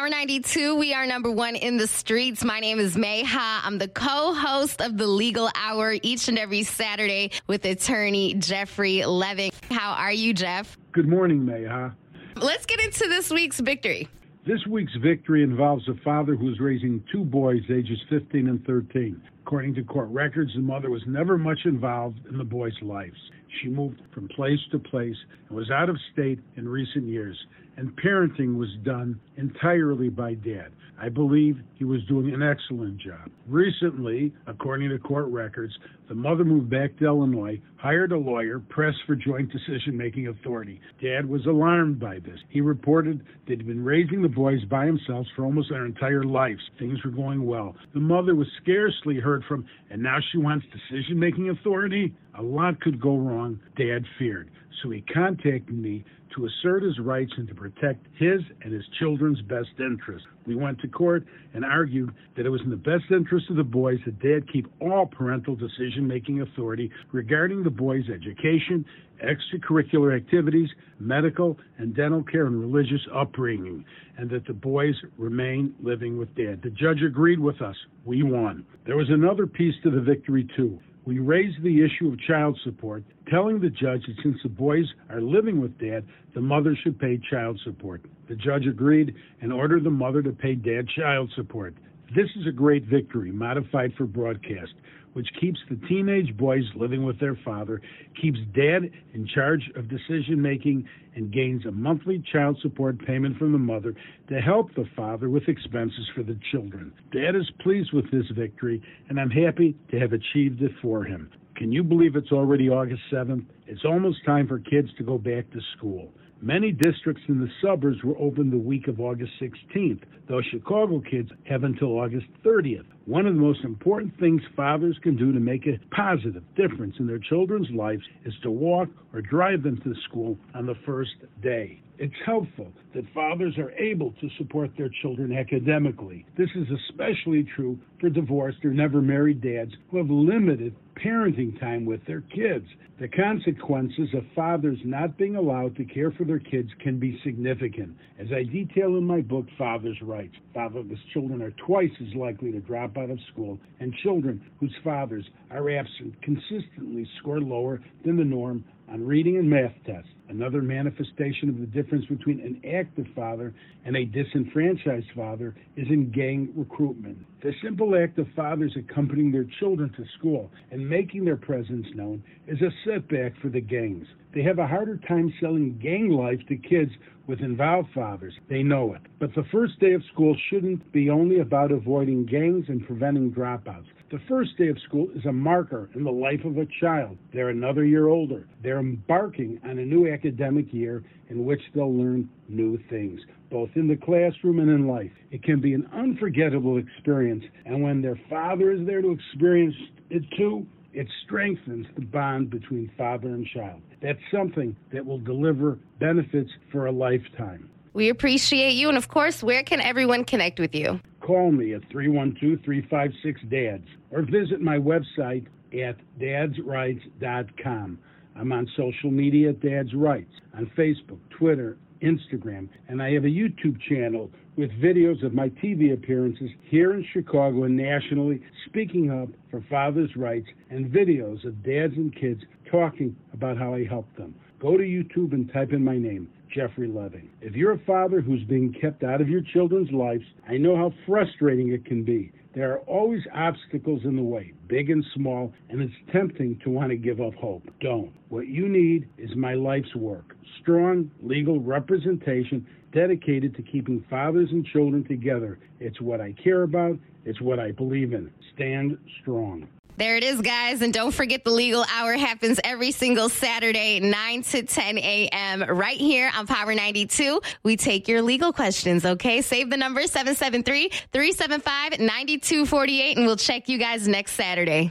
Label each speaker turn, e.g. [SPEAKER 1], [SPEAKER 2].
[SPEAKER 1] Power 92, we are number one in the streets. My name is Mayha. I'm the co host of the Legal Hour each and every Saturday with attorney Jeffery Leving. How are you, Jeff?
[SPEAKER 2] Good morning, Mayha.
[SPEAKER 1] Let's get into this week's victory.
[SPEAKER 2] This week's victory involves a father who is raising two boys, ages 15 and 13. According to court records, the mother was never much involved in the boys' lives. She moved from place to place and was out of state in recent years and parenting was done entirely by dad. I believe he was doing an excellent job. Recently, according to court records, the mother moved back to Illinois, hired a lawyer, pressed for joint decision making authority. Dad was alarmed by this. He reported that he'd been raising the boys by himself for almost their entire lives. Things were going well. The mother was scarcely heard from, and now she wants decision making authority? A lot could go wrong, Dad feared. So he contacted me to assert his rights and to protect his and his children's best interests. We went to court and argued that it was in the best interest of the boys that dad keep all parental decision making authority regarding the boys' education, extracurricular activities, medical and dental care, and religious upbringing, and that the boys remain living with dad. The judge agreed with us. We won. There was another piece to the victory, too we raised the issue of child support, telling the judge that since the boys are living with dad, the mother should pay child support. The judge agreed and ordered the mother to pay dad child support. This is a great victory, modified for broadcast which keeps the teenage boys living with their father, keeps dad in charge of decision making, and gains a monthly child support payment from the mother to help the father with expenses for the children. Dad is pleased with this victory, and I'm happy to have achieved it for him. Can you believe it's already August 7th? It's almost time for kids to go back to school. Many districts in the suburbs were open the week of August 16th, though Chicago kids have until August 30th. One of the most important things fathers can do to make a positive difference in their children's lives is to walk or drive them to school on the first day. It's helpful that fathers are able to support their children academically. This is especially true for divorced or never married dads who have limited parenting time with their kids. The consequences of fathers not being allowed to care for their kids can be significant. As I detail in my book, Father's Rights, fatherless children are twice as likely to drop out of school, and children whose fathers are absent consistently score lower than the norm on reading and math tests. Another manifestation of the difference between an active father and a disenfranchised father is in gang recruitment. The simple act of fathers accompanying their children to school and making their presence known is a setback for the gangs. They have a harder time selling gang life to kids with involved fathers. They know it. But the first day of school shouldn't be only about avoiding gangs and preventing dropouts. The first day of school is a marker in the life of a child. They're another year older. They're embarking on a new academic year in which they'll learn new things, both in the classroom and in life. It can be an unforgettable experience, and when their father is there to experience it too, it strengthens the bond between father and child. That's something that will deliver benefits for a lifetime.
[SPEAKER 1] We appreciate you. And of course, where can everyone connect with you?
[SPEAKER 2] Call me at 312 356 DADS or visit my website at dadsrights.com. I'm on social media at Dad's Rights, on Facebook, Twitter, Instagram, and I have a YouTube channel with videos of my TV appearances here in Chicago and nationally, speaking up for fathers' rights, and videos of dads and kids talking about how I help them. Go to YouTube and type in my name, Jeffery Leving. If you're a father who's being kept out of your children's lives, I know how frustrating it can be. There are always obstacles in the way, big and small, and it's tempting to want to give up hope. Don't. What you need is my life's work strong legal representation dedicated to keeping fathers and children together. It's what I care about, it's what I believe in. Stand strong.
[SPEAKER 1] There it is, guys. And don't forget the legal hour happens every single Saturday, 9 to 10 a.m. right here on Power 92. We take your legal questions, okay? Save the number 773 375 9248 and we'll check you guys next Saturday.